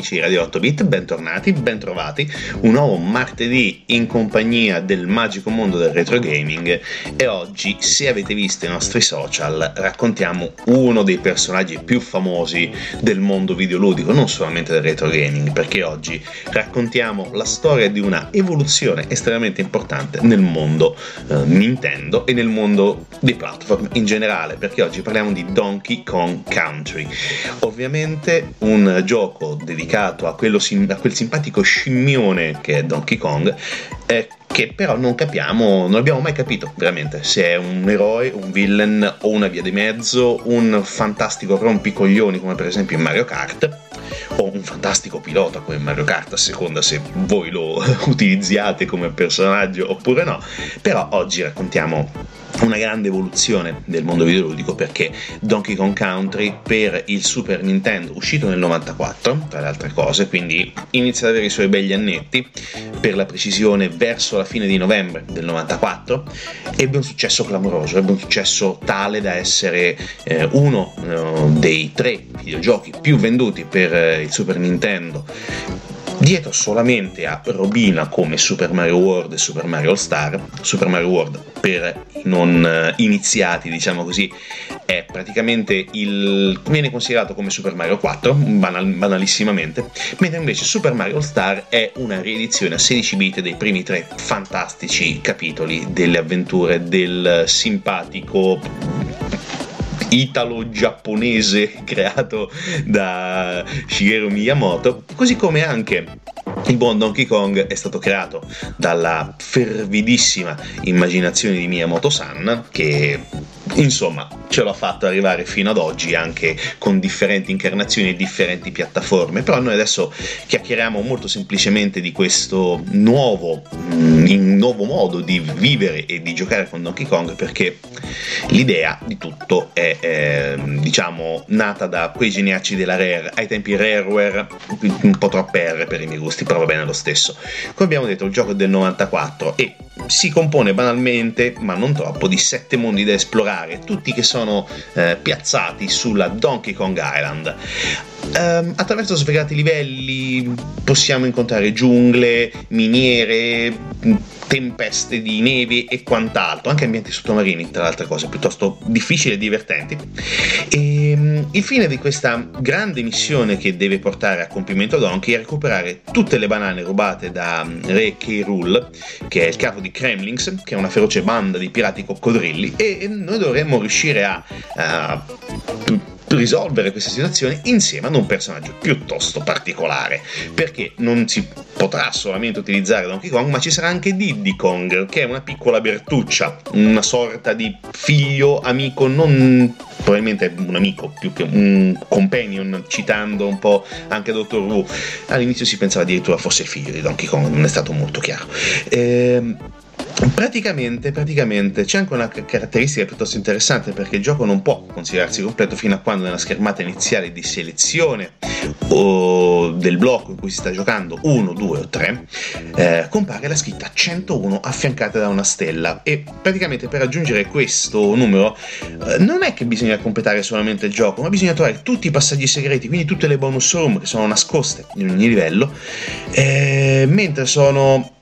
Amici di Radio 8 Bit, bentornati, bentrovati. Un nuovo martedì in compagnia del magico mondo del retro gaming e oggi, se avete visto i nostri social, raccontiamo uno dei personaggi più famosi del mondo videoludico, non solamente del retro gaming, perché oggi raccontiamo la storia di una evoluzione estremamente importante nel mondo eh, Nintendo e nel mondo dei platform in generale, perché oggi parliamo di Donkey Kong Country. Ovviamente un gioco dedicato dedicato a, sim- a quel simpatico scimmione che è Donkey Kong, eh, che però non capiamo, non abbiamo mai capito veramente se è un eroe, un villain o una via di mezzo, un fantastico rompicoglioni come per esempio in Mario Kart o un fantastico pilota come Mario Kart a seconda se voi lo utilizziate come personaggio oppure no. Però oggi raccontiamo una grande evoluzione del mondo videoludico perché Donkey Kong Country per il Super Nintendo uscito nel 94 tra le altre cose quindi inizia ad avere i suoi begli annetti per la precisione verso la fine di novembre del 94 ebbe un successo clamoroso ebbe un successo tale da essere eh, uno eh, dei tre videogiochi più venduti per eh, il Super Nintendo dietro solamente a Robina come Super Mario World e Super Mario All Star, Super Mario World per i non eh, iniziati, diciamo così, è praticamente il viene considerato come Super Mario 4, banal, banalissimamente, mentre invece Super Mario All Star è una riedizione a 16 bit dei primi tre fantastici capitoli delle avventure del simpatico italo-giapponese creato da Shigeru Miyamoto, così come anche il buon Donkey Kong è stato creato dalla fervidissima immaginazione di Miyamoto-san che insomma ce l'ha fatto arrivare fino ad oggi anche con differenti incarnazioni e differenti piattaforme. Però noi adesso chiacchieriamo molto semplicemente di questo nuovo, mm, nuovo modo di vivere e di giocare con Donkey Kong perché l'idea di tutto è eh, diciamo nata da quei geniacci della Rare ai tempi Rareware un po' troppe R per i miei gusti però va bene lo stesso. Come abbiamo detto il gioco è del 94 e si compone banalmente ma non troppo di sette mondi da esplorare visitare, tutti che sono eh, piazzati sulla Donkey Kong Island. Um, attraverso svariati livelli possiamo incontrare giungle, miniere, tempeste di neve e quant'altro, anche ambienti sottomarini, tra le altre cose, piuttosto difficili e divertenti. E, um, il fine di questa grande missione che deve portare a compimento Donkey è recuperare tutte le banane rubate da um, Re K. Rool, che è il capo di Kremlings, che è una feroce banda di pirati coccodrilli, e noi dovremmo riuscire a, a risolvere questa situazione insieme ad un personaggio piuttosto particolare, perché non si potrà solamente utilizzare Donkey Kong, ma ci sarà anche Diddy Kong, che è una piccola Bertuccia, una sorta di figlio amico, non probabilmente un amico più che un companion, citando un po' anche Dottor Wu. All'inizio si pensava addirittura fosse figlio di Donkey Kong, non è stato molto chiaro. Ehm Praticamente, praticamente c'è anche una caratteristica piuttosto interessante perché il gioco non può considerarsi completo fino a quando nella schermata iniziale di selezione o del blocco in cui si sta giocando 1, 2 o 3 eh, compare la scritta 101 affiancata da una stella. E praticamente per raggiungere questo numero eh, non è che bisogna completare solamente il gioco ma bisogna trovare tutti i passaggi segreti quindi tutte le bonus room che sono nascoste in ogni livello eh, mentre sono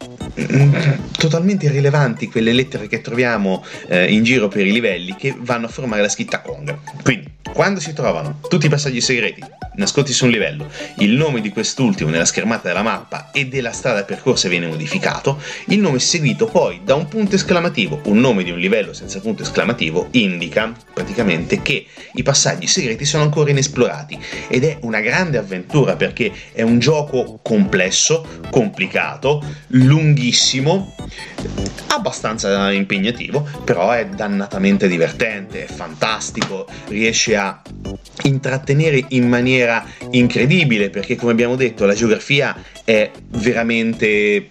totalmente irrilevanti quelle lettere che troviamo eh, in giro per i livelli che vanno a formare la scritta Kong. Quindi, quando si trovano tutti i passaggi segreti nascosti su un livello, il nome di quest'ultimo nella schermata della mappa e della strada percorsa viene modificato, il nome seguito poi da un punto esclamativo, un nome di un livello senza punto esclamativo, indica praticamente che i passaggi segreti sono ancora inesplorati ed è una grande avventura perché è un gioco complesso, complicato, lunghissimo, abbastanza impegnativo, però è dannatamente divertente, è fantastico, riesce a intrattenere in maniera incredibile perché come abbiamo detto la geografia è veramente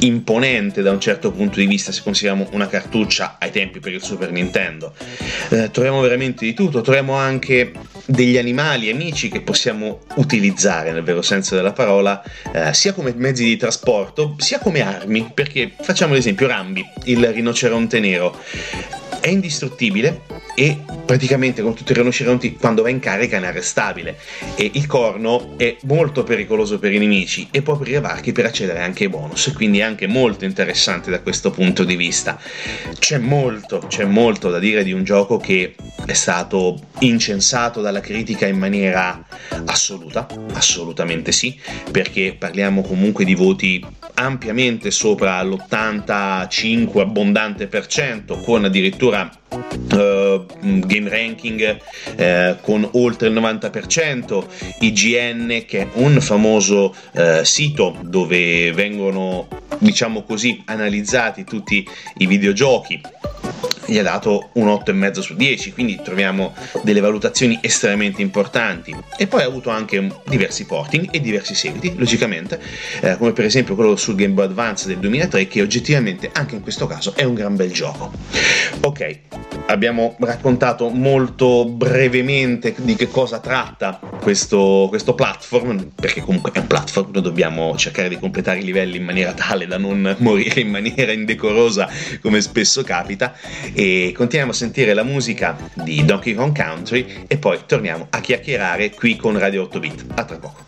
imponente da un certo punto di vista se consideriamo una cartuccia ai tempi per il Super Nintendo. Eh, troviamo veramente di tutto, troviamo anche degli animali amici che possiamo utilizzare nel vero senso della parola, eh, sia come mezzi di trasporto, sia come armi, perché facciamo l'esempio Rambi, il rinoceronte nero è indistruttibile e praticamente con tutti rinoceronti quando va in carica è inarrestabile. E il corno è molto pericoloso per i nemici e può aprire varchi per accedere anche ai bonus e quindi è anche molto interessante da questo punto di vista. C'è molto c'è molto da dire di un gioco che è stato incensato dalla critica in maniera assoluta assolutamente sì perché parliamo comunque di voti ampiamente sopra l'85 abbondante per cento con addirittura Uh, game ranking uh, con oltre il 90%, IGN che è un famoso uh, sito dove vengono diciamo così analizzati tutti i videogiochi gli ha dato un 8,5 su 10, quindi troviamo delle valutazioni estremamente importanti. E poi ha avuto anche diversi porting e diversi seguiti, logicamente, eh, come per esempio quello sul Game Boy Advance del 2003, che oggettivamente anche in questo caso è un gran bel gioco. Ok, abbiamo raccontato molto brevemente di che cosa tratta questo, questo platform, perché comunque è un platform, noi dobbiamo cercare di completare i livelli in maniera tale da non morire in maniera indecorosa come spesso capita e continuiamo a sentire la musica di Donkey Kong Country e poi torniamo a chiacchierare qui con Radio 8 Bit. A tra poco.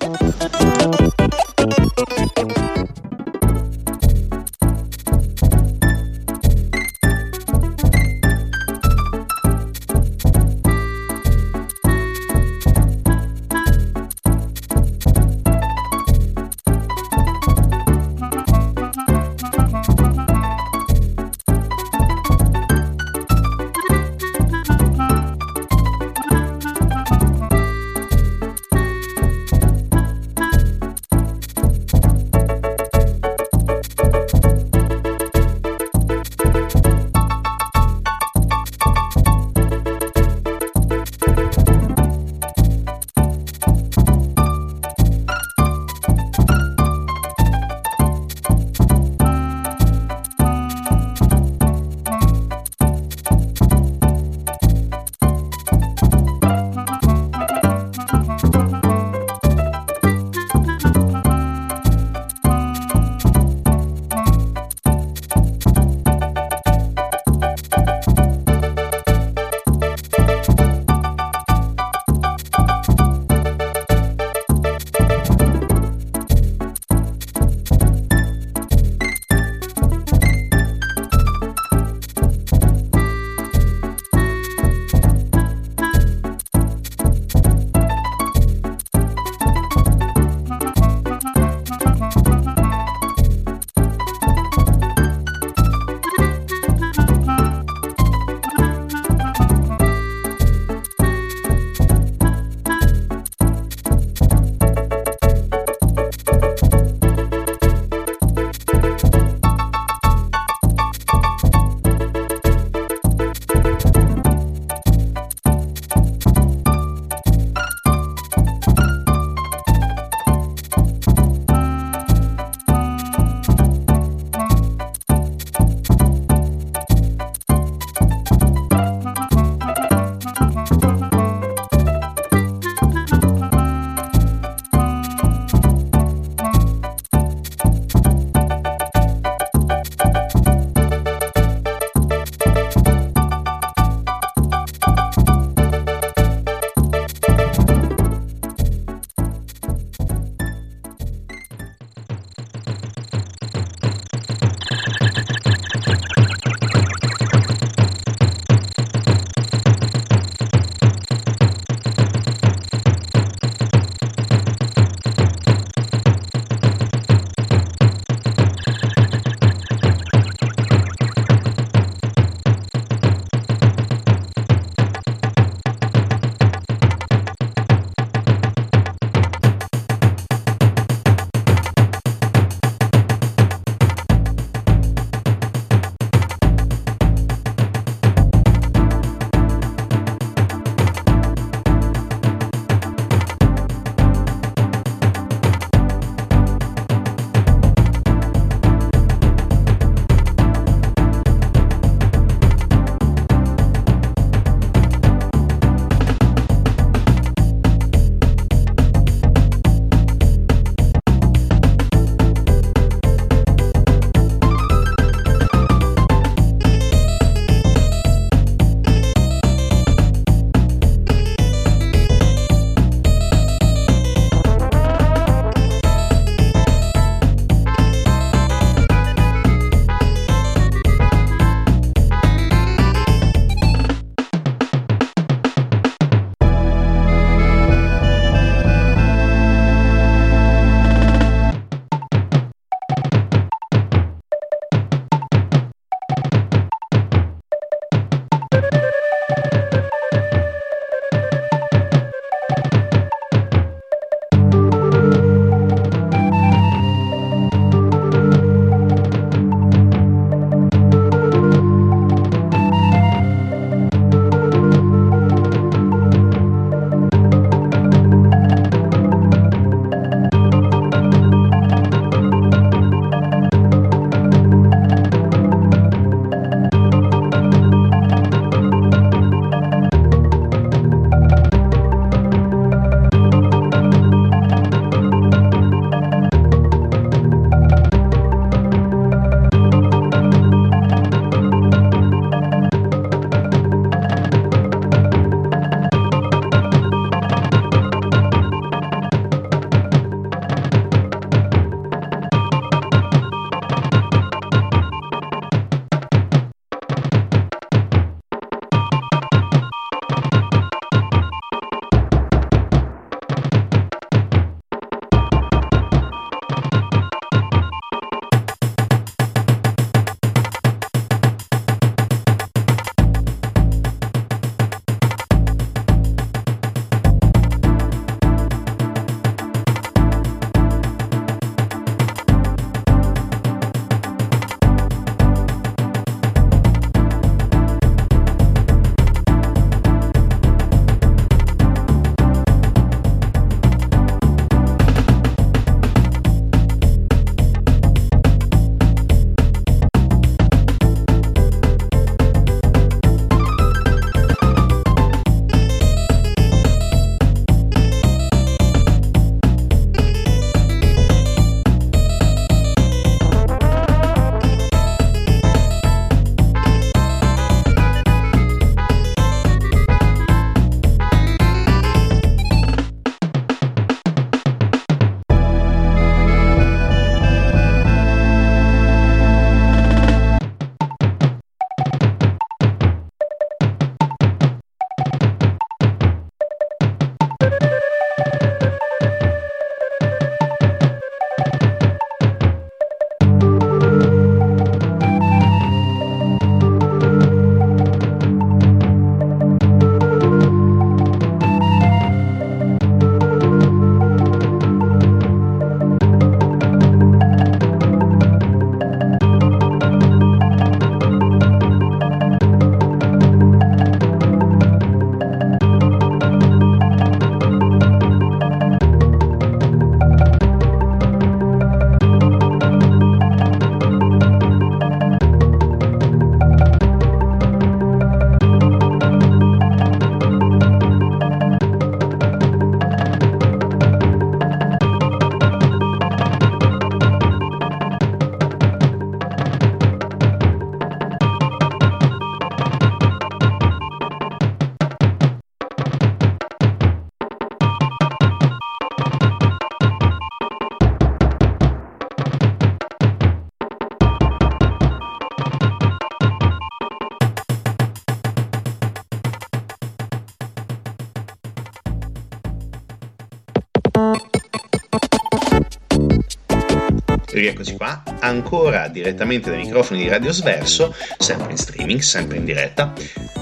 Rieccoci qua, ancora direttamente dai microfoni di Radio Sverso, sempre in streaming, sempre in diretta.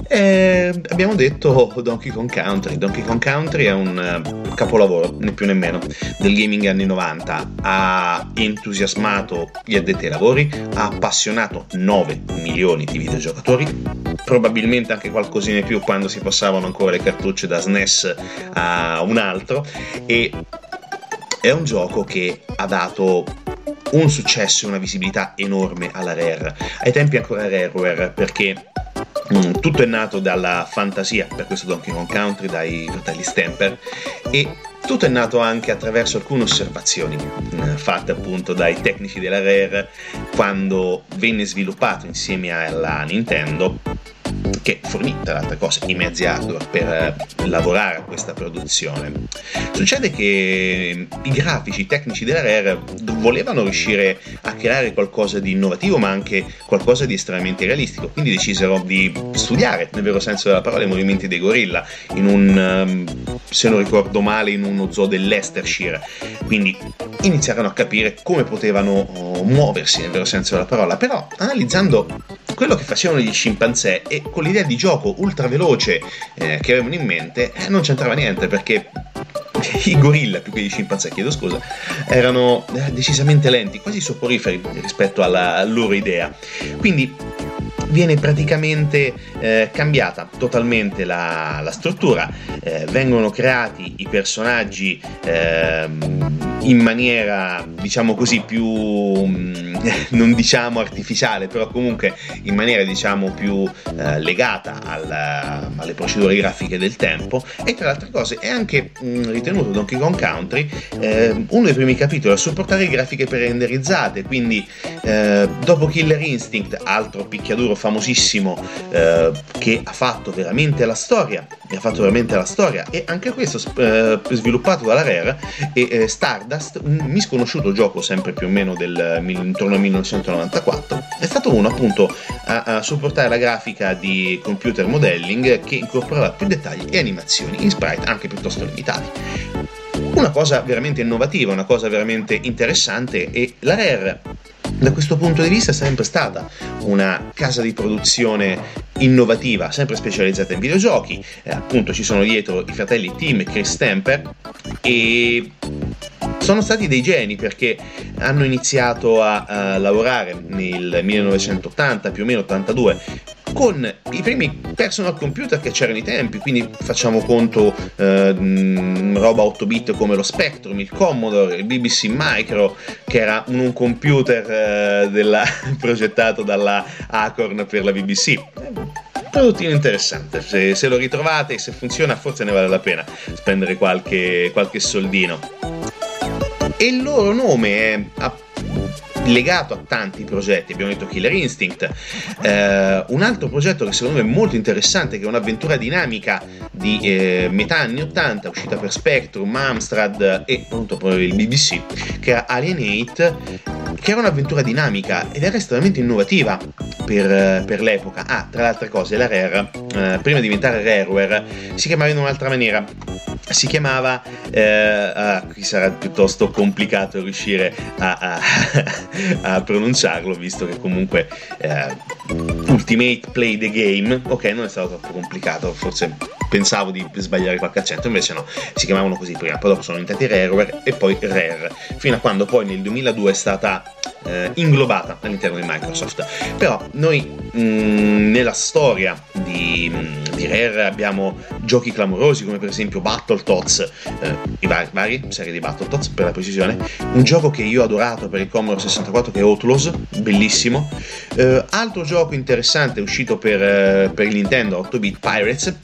E abbiamo detto Donkey Kong Country. Donkey Kong Country è un eh, capolavoro, né più né meno, del gaming anni 90. Ha entusiasmato gli addetti ai lavori, ha appassionato 9 milioni di videogiocatori, probabilmente anche qualcosina in più quando si passavano ancora le cartucce da SNES a un altro. E è un gioco che ha dato un successo e una visibilità enorme alla Rare. Ai tempi ancora Rareware perché mm, tutto è nato dalla fantasia per questo Donkey Kong Country dai fratelli Stamper e tutto è nato anche attraverso alcune osservazioni mm, fatte appunto dai tecnici della Rare quando venne sviluppato insieme alla Nintendo che fornì tra le altre cose i mezzi hardware per eh, lavorare a questa produzione. Succede che i grafici, i tecnici della Rare volevano riuscire a creare qualcosa di innovativo ma anche qualcosa di estremamente realistico, quindi decisero di studiare nel vero senso della parola i movimenti dei gorilla in un, ehm, se non ricordo male, in uno zoo dell'Estershire, quindi iniziarono a capire come potevano oh, muoversi nel vero senso della parola, però analizzando quello che facevano gli scimpanzé e con l'idea di gioco ultra veloce eh, che avevano in mente eh, non c'entrava niente perché i gorilla più che gli scimpanzé, chiedo scusa, erano eh, decisamente lenti, quasi soporiferi rispetto alla loro idea. Quindi viene praticamente eh, cambiata totalmente la, la struttura, eh, vengono creati i personaggi eh, in maniera diciamo così più mm, non diciamo artificiale però comunque in maniera diciamo più eh, legata alla, alle procedure grafiche del tempo. E tra le altre cose è anche mh, mm, ritenuto Donkey Kong Country eh, uno dei primi capitoli a supportare grafiche pre-renderizzate quindi eh, dopo Killer Instinct altro picchiaduro famosissimo eh, che ha fatto veramente la storia, ha fatto veramente la storia e anche questo eh, sviluppato dalla Rare e eh, Stardust, un misconosciuto gioco sempre più o meno del, intorno al 1994, è stato uno appunto a, a supportare la grafica di computer modelling che incorporava più dettagli e animazioni in sprite anche piuttosto limitati. Una cosa veramente innovativa, una cosa veramente interessante e la Rare da questo punto di vista è sempre stata una casa di produzione innovativa, sempre specializzata in videogiochi. Eh, appunto ci sono dietro i fratelli Tim e Chris Stamper e sono stati dei geni perché hanno iniziato a, a lavorare nel 1980, più o meno 82, con i primi personal computer che c'erano ai tempi, quindi facciamo conto eh, roba 8 bit come lo Spectrum, il Commodore, il BBC Micro, che era un, computer eh, della, progettato dalla Acorn per la BBC produttino interessante. Se, se, lo ritrovate e se funziona, forse ne vale la pena spendere qualche, qualche soldino. E il loro nome è legato a tanti progetti, abbiamo detto Killer Instinct, eh, un altro progetto che secondo me è molto interessante, che è un'avventura dinamica di eh, metà anni 80, uscita per Spectrum, Amstrad e appunto poi il BBC, che era Alienate, che era un'avventura dinamica ed era estremamente innovativa per, per l'epoca. Ah, tra le altre cose, la Rare, eh, prima di diventare Rareware, si chiamava in un'altra maniera si chiamava eh, ah, qui sarà piuttosto complicato riuscire a, a, a pronunciarlo visto che comunque eh, Ultimate Play the Game. Ok non è stato troppo complicato forse pensavo di sbagliare qualche accento invece no. Si chiamavano così prima poi dopo sono diventati Rareware e poi Rare. Fino a quando poi nel 2002 è stata eh, inglobata all'interno di Microsoft. Però noi mh, mm, nella storia di, mm, di Rare abbiamo giochi clamorosi come per esempio Battle Battletoads, eh, i vari, vari serie di Battletoads per la precisione, un gioco che io ho adorato per il Commodore 64 che è Outlaws, bellissimo, eh, altro gioco interessante uscito per, eh, per il Nintendo 8-bit Pirates,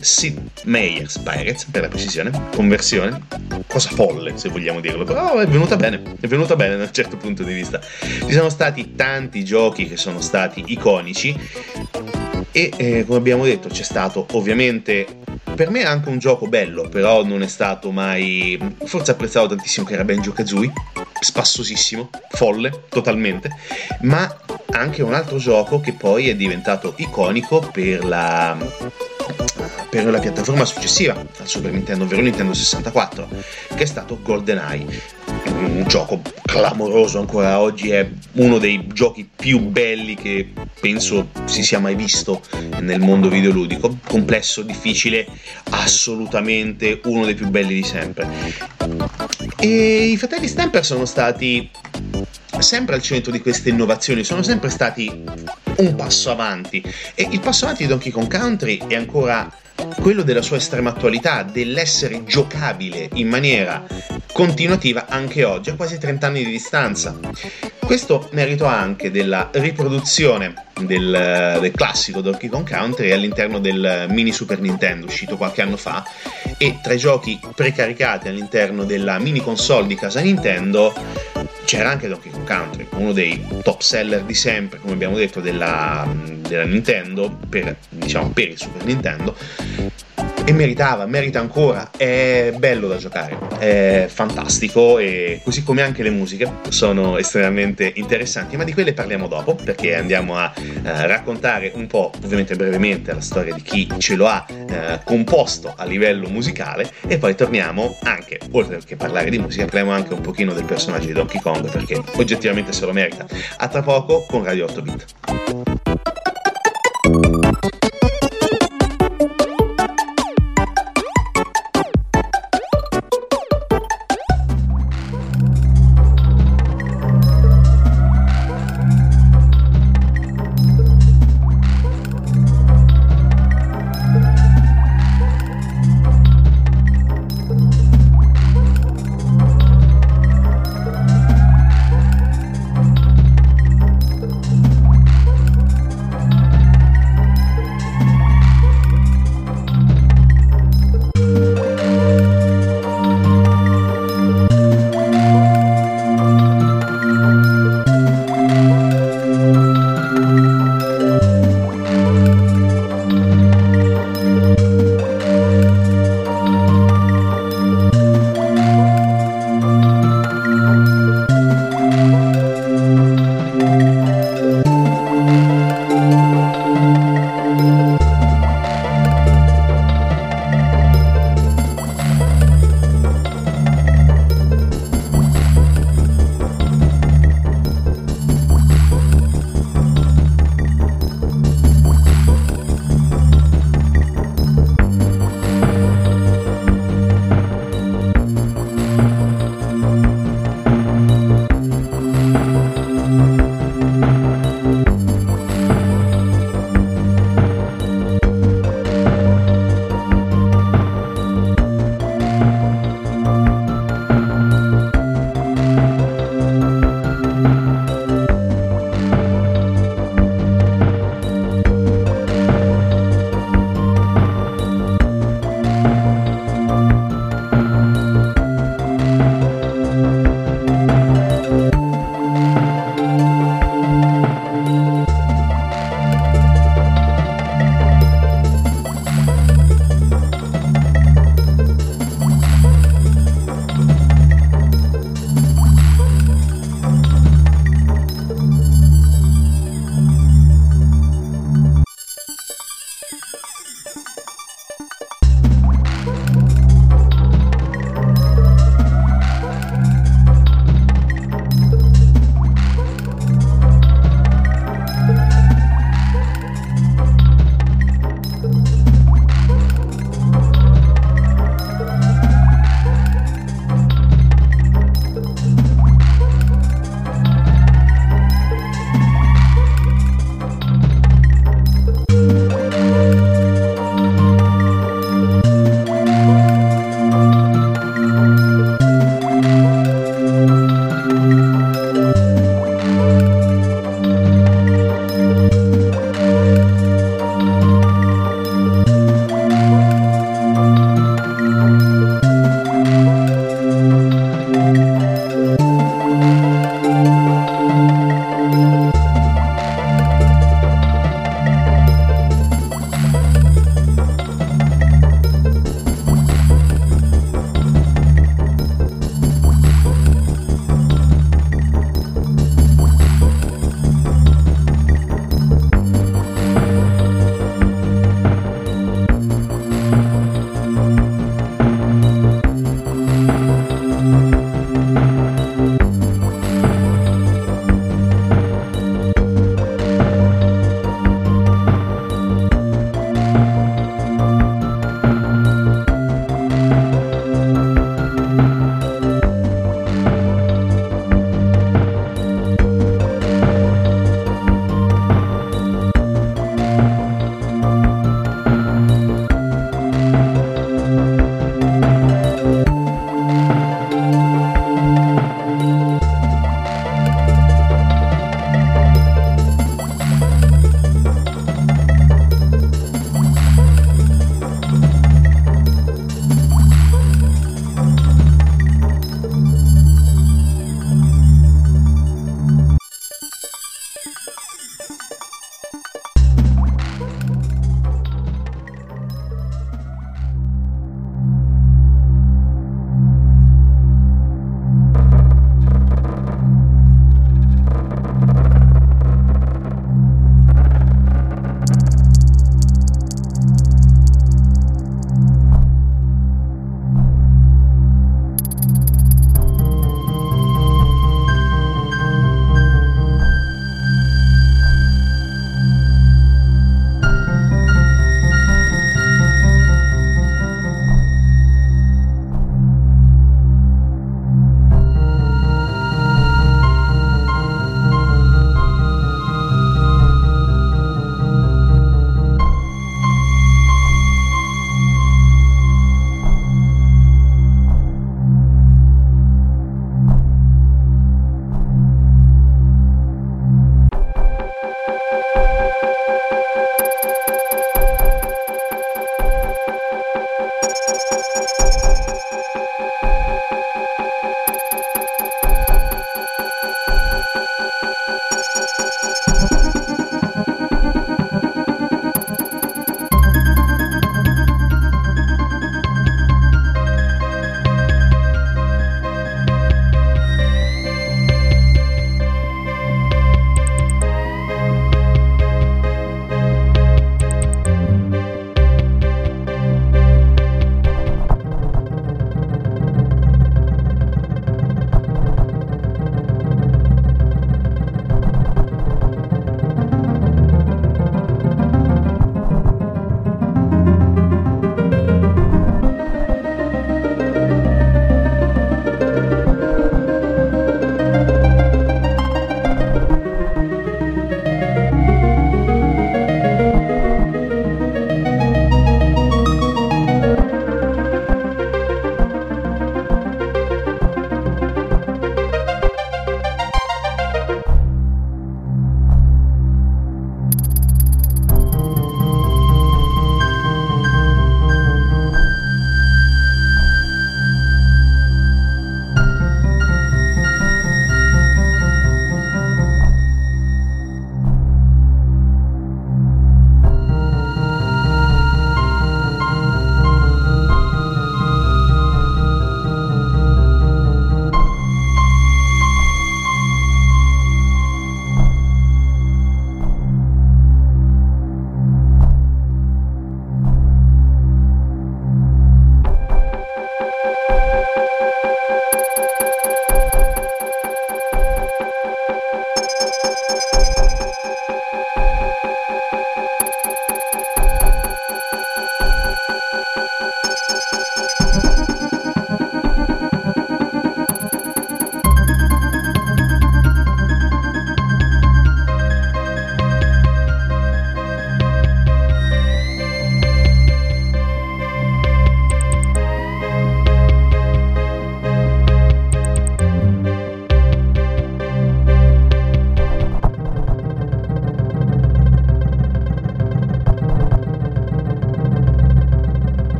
Meier's Pirates per la precisione, conversione, cosa folle se vogliamo dirlo, però è venuta bene, è venuta bene da un certo punto di vista. Ci sono stati tanti giochi che sono stati iconici. E eh, come abbiamo detto c'è stato ovviamente per me anche un gioco bello, però non è stato mai. Forse apprezzavo tantissimo che era Benjo Kazooie, spassosissimo, folle, totalmente, ma anche un altro gioco che poi è diventato iconico per la per la piattaforma successiva al Super Nintendo, ovvero Nintendo 64, che è stato GoldenEye. Un gioco clamoroso ancora oggi, è uno dei giochi più belli che penso si sia mai visto nel mondo videoludico. Complesso, difficile, assolutamente uno dei più belli di sempre. E i fratelli Stamper sono stati sempre al centro di queste innovazioni, sono sempre stati un passo avanti e il passo avanti di Donkey Kong Country è ancora quello della sua estrema attualità, dell'essere giocabile in maniera continuativa anche oggi, a quasi 30 anni di distanza. Questo merito anche della riproduzione del, del, classico Donkey Kong Country all'interno del mini Super Nintendo uscito qualche anno fa e tra i giochi precaricati all'interno della mini console di casa Nintendo c'era anche Donkey Kong Country, uno dei top seller di sempre, come abbiamo detto, della, della Nintendo, per, diciamo per il Super Nintendo, e meritava, merita ancora, è bello da giocare, è fantastico e così come anche le musiche sono estremamente interessanti, ma di quelle parliamo dopo perché andiamo a eh, raccontare un po', ovviamente brevemente, la storia di chi ce lo ha eh, composto a livello musicale e poi torniamo anche, oltre che parlare di musica, parliamo anche un pochino del personaggio di Donkey Kong perché oggettivamente se lo merita. A tra poco con Radio 8 Bit.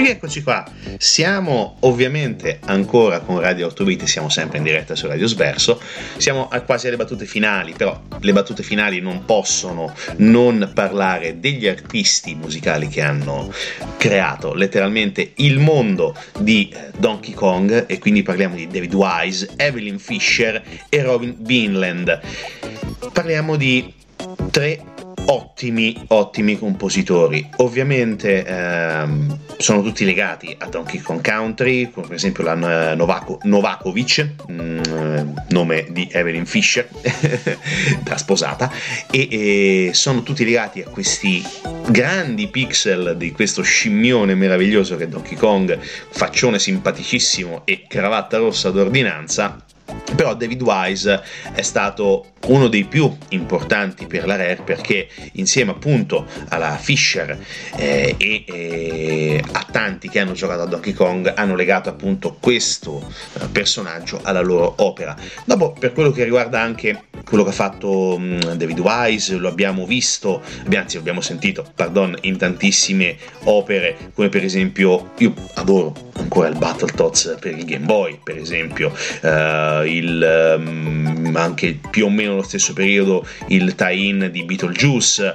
Rieccoci qua, siamo ovviamente ancora con Radio 8 Bit, siamo sempre in diretta su Radio Sverso, siamo quasi alle battute finali, però le battute finali non possono non parlare degli artisti musicali che hanno creato letteralmente il mondo di eh, Donkey Kong e quindi parliamo di David Wise, Evelyn Fisher e Robin Beanland. Parliamo di tre ottimi, ottimi compositori. Ovviamente ehm, sono tutti legati a Donkey Kong Country, come per esempio la Novako, Novakovic, mm, nome di Evelyn Fisher, da sposata, e, e sono tutti legati a questi grandi pixel di questo scimmione meraviglioso che è Donkey Kong, faccione simpaticissimo e cravatta rossa d'ordinanza però David Wise è stato uno dei più importanti per la Rare perché insieme appunto alla Fisher eh, e, e, a tanti che hanno giocato a Donkey Kong hanno legato appunto questo eh, personaggio alla loro opera. Dopo per quello che riguarda anche quello che ha fatto um, David Wise, lo abbiamo visto, anzi lo abbiamo sentito, pardon, in tantissime opere come per esempio io adoro ancora il Battletoads per il Game Boy per esempio, uh, il, um, anche più o meno lo stesso periodo il tie-in di Beetlejuice,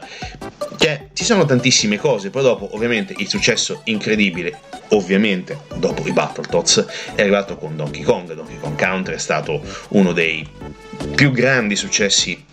cioè ci sono tantissime cose, poi dopo ovviamente il successo incredibile, ovviamente dopo i Battletoads è arrivato con Donkey Kong, Donkey Kong Country è stato uno dei più grandi successi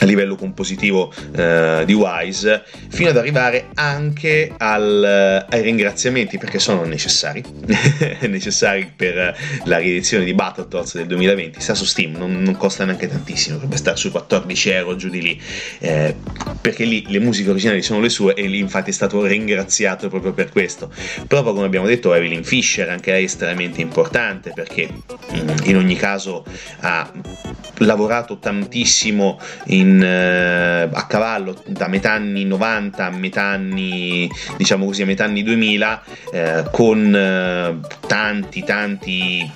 a livello compositivo eh, di Wise, fino ad arrivare anche al, ai ringraziamenti perché sono necessari, necessari per la riedizione di Battletoads del 2020, sta su Steam, non, non, costa neanche tantissimo, dovrebbe stare sui 14 euro giù di lì, eh, perché lì le musiche originali sono le sue e lì infatti è stato ringraziato proprio per questo. Proprio come abbiamo detto Evelyn Fisher, anche lei è estremamente importante perché mm, in ogni caso ha lavorato tantissimo in in, eh, a cavallo da metà anni 90 a metà anni, diciamo così, a metà anni 2000 eh, con eh, tanti tanti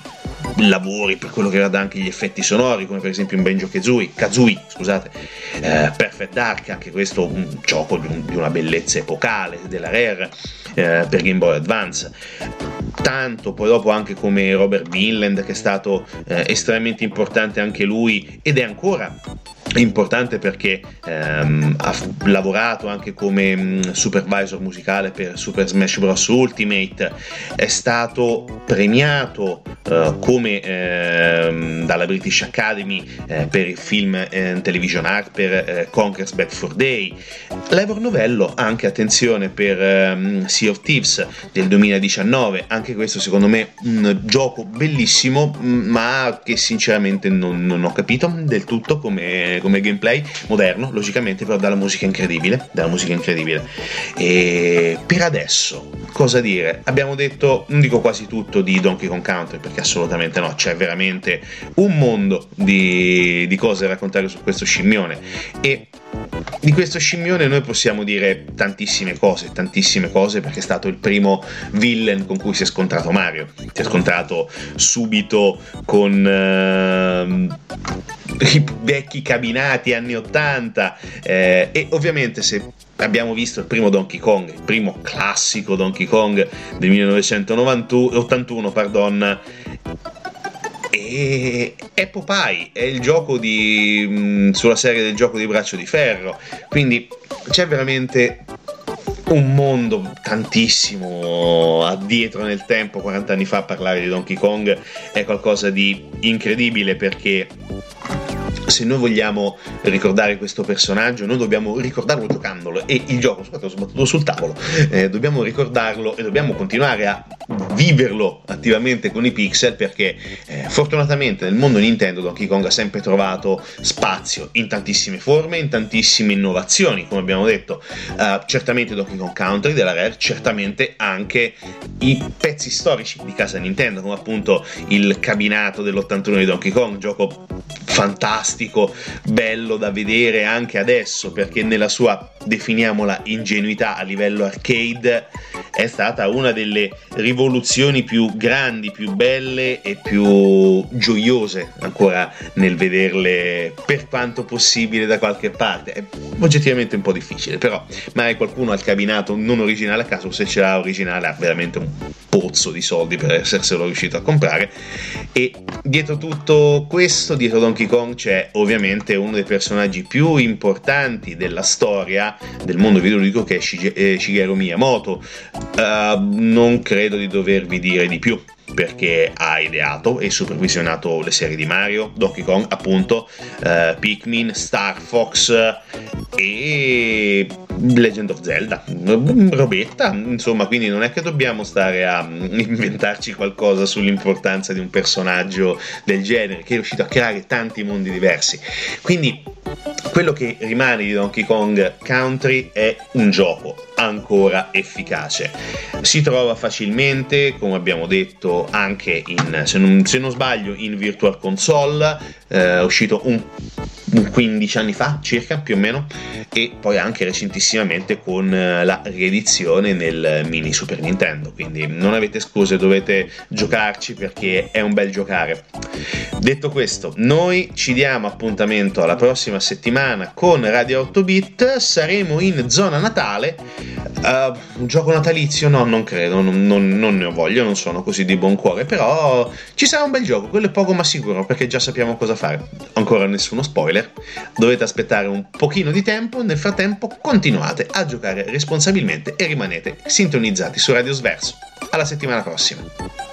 lavori per quello che riguarda anche gli effetti sonori, come per esempio in Benjo Kazooie, Kazooie scusate, eh, Perfect Dark, anche questo un gioco di, un, di una bellezza epocale della Rare eh, per Game Boy Advance. Tanto poi dopo anche come Robert Vinland, che è stato eh, estremamente importante anche lui ed è ancora importante perché ehm, ha lavorato anche come mm, supervisor musicale per Super Smash Bros. Ultimate, è stato premiato eh, come ehm, dalla British Academy eh, per il film eh, television art per eh, Conker's Back for Day. L'Evor Novello anche attenzione per ehm, Sea of Thieves del 2019, anche questo secondo me un gioco bellissimo ma che sinceramente non, non ho capito del tutto come come gameplay moderno, logicamente, però dalla musica incredibile, dalla musica incredibile. E per adesso, cosa dire? Abbiamo detto, non dico quasi tutto di Donkey Kong Country, perché assolutamente no, c'è veramente un mondo di, di cose da raccontare su questo scimmione. E di questo scimmione noi possiamo dire tantissime cose, tantissime cose perché è stato il primo villain con cui si è scontrato Mario. Si è scontrato subito con uh, i vecchi cabinati anni 80 eh, e ovviamente se abbiamo visto il primo Donkey Kong, il primo classico Donkey Kong del 1981, pardon, e è Popeye, è il gioco di, mm, sulla serie del gioco di braccio di ferro, quindi c'è veramente un mondo tantissimo addietro nel tempo, 40 anni fa parlare di Donkey Kong è qualcosa di incredibile perché se noi vogliamo ricordare questo personaggio, noi dobbiamo ricordarlo giocandolo e il gioco, scusate, ho sbattuto sul tavolo, eh, dobbiamo ricordarlo e dobbiamo continuare a viverlo attivamente con i pixel perché eh, fortunatamente nel mondo Nintendo Donkey Kong ha sempre trovato spazio in tantissime forme, in tantissime innovazioni, come abbiamo detto, uh, certamente Donkey Kong Country della Rare, certamente anche i pezzi storici di casa Nintendo, come appunto il cabinato dell'81 di Donkey Kong, gioco fantastico, bello da vedere anche adesso perché nella sua, definiamola, ingenuità a livello arcade è stata una delle rivoluzioni più grandi, più belle e più gioiose ancora nel vederle per quanto possibile da qualche parte. È oggettivamente un po' difficile, però magari qualcuno ha il cabinato non originale a caso, se ce l'ha originale ha veramente un pozzo di soldi per esserselo riuscito a comprare. E dietro tutto questo, dietro Donkey Kong, c'è ovviamente uno dei personaggi più importanti della storia del mondo videoludico che è eh, Shigeru Miyamoto. Uh, non credo di dovervi dire di più perché ha ideato e supervisionato le serie di Mario, Donkey Kong, appunto, uh, Pikmin, Star Fox e Legend of Zelda, robetta, insomma, quindi non è che dobbiamo stare a inventarci qualcosa sull'importanza di un personaggio del genere che è riuscito a creare tanti mondi diversi. Quindi quello che rimane di Donkey Kong Country è un gioco ancora efficace. Si trova facilmente, come abbiamo detto, anche in, se non, se non sbaglio, in Virtual Console, eh, è uscito un 15 anni fa circa più o meno e poi anche recentissimamente con eh, la riedizione nel mini Super Nintendo. Quindi non avete scuse dovete giocarci perché è un bel giocare. Detto questo noi ci diamo appuntamento alla prossima settimana con Radio 8 bit. Saremo in zona natale. Uh, un gioco natalizio? No non credo. Non, non, non ne ho voglia non sono così di buon cuore però ci sarà un bel gioco quello è poco ma sicuro perché già sappiamo cosa fare. Ancora nessuno spoiler Dovete aspettare un pochino di tempo, nel frattempo continuate a giocare responsabilmente e rimanete sintonizzati su Radio Sverso. Alla settimana prossima!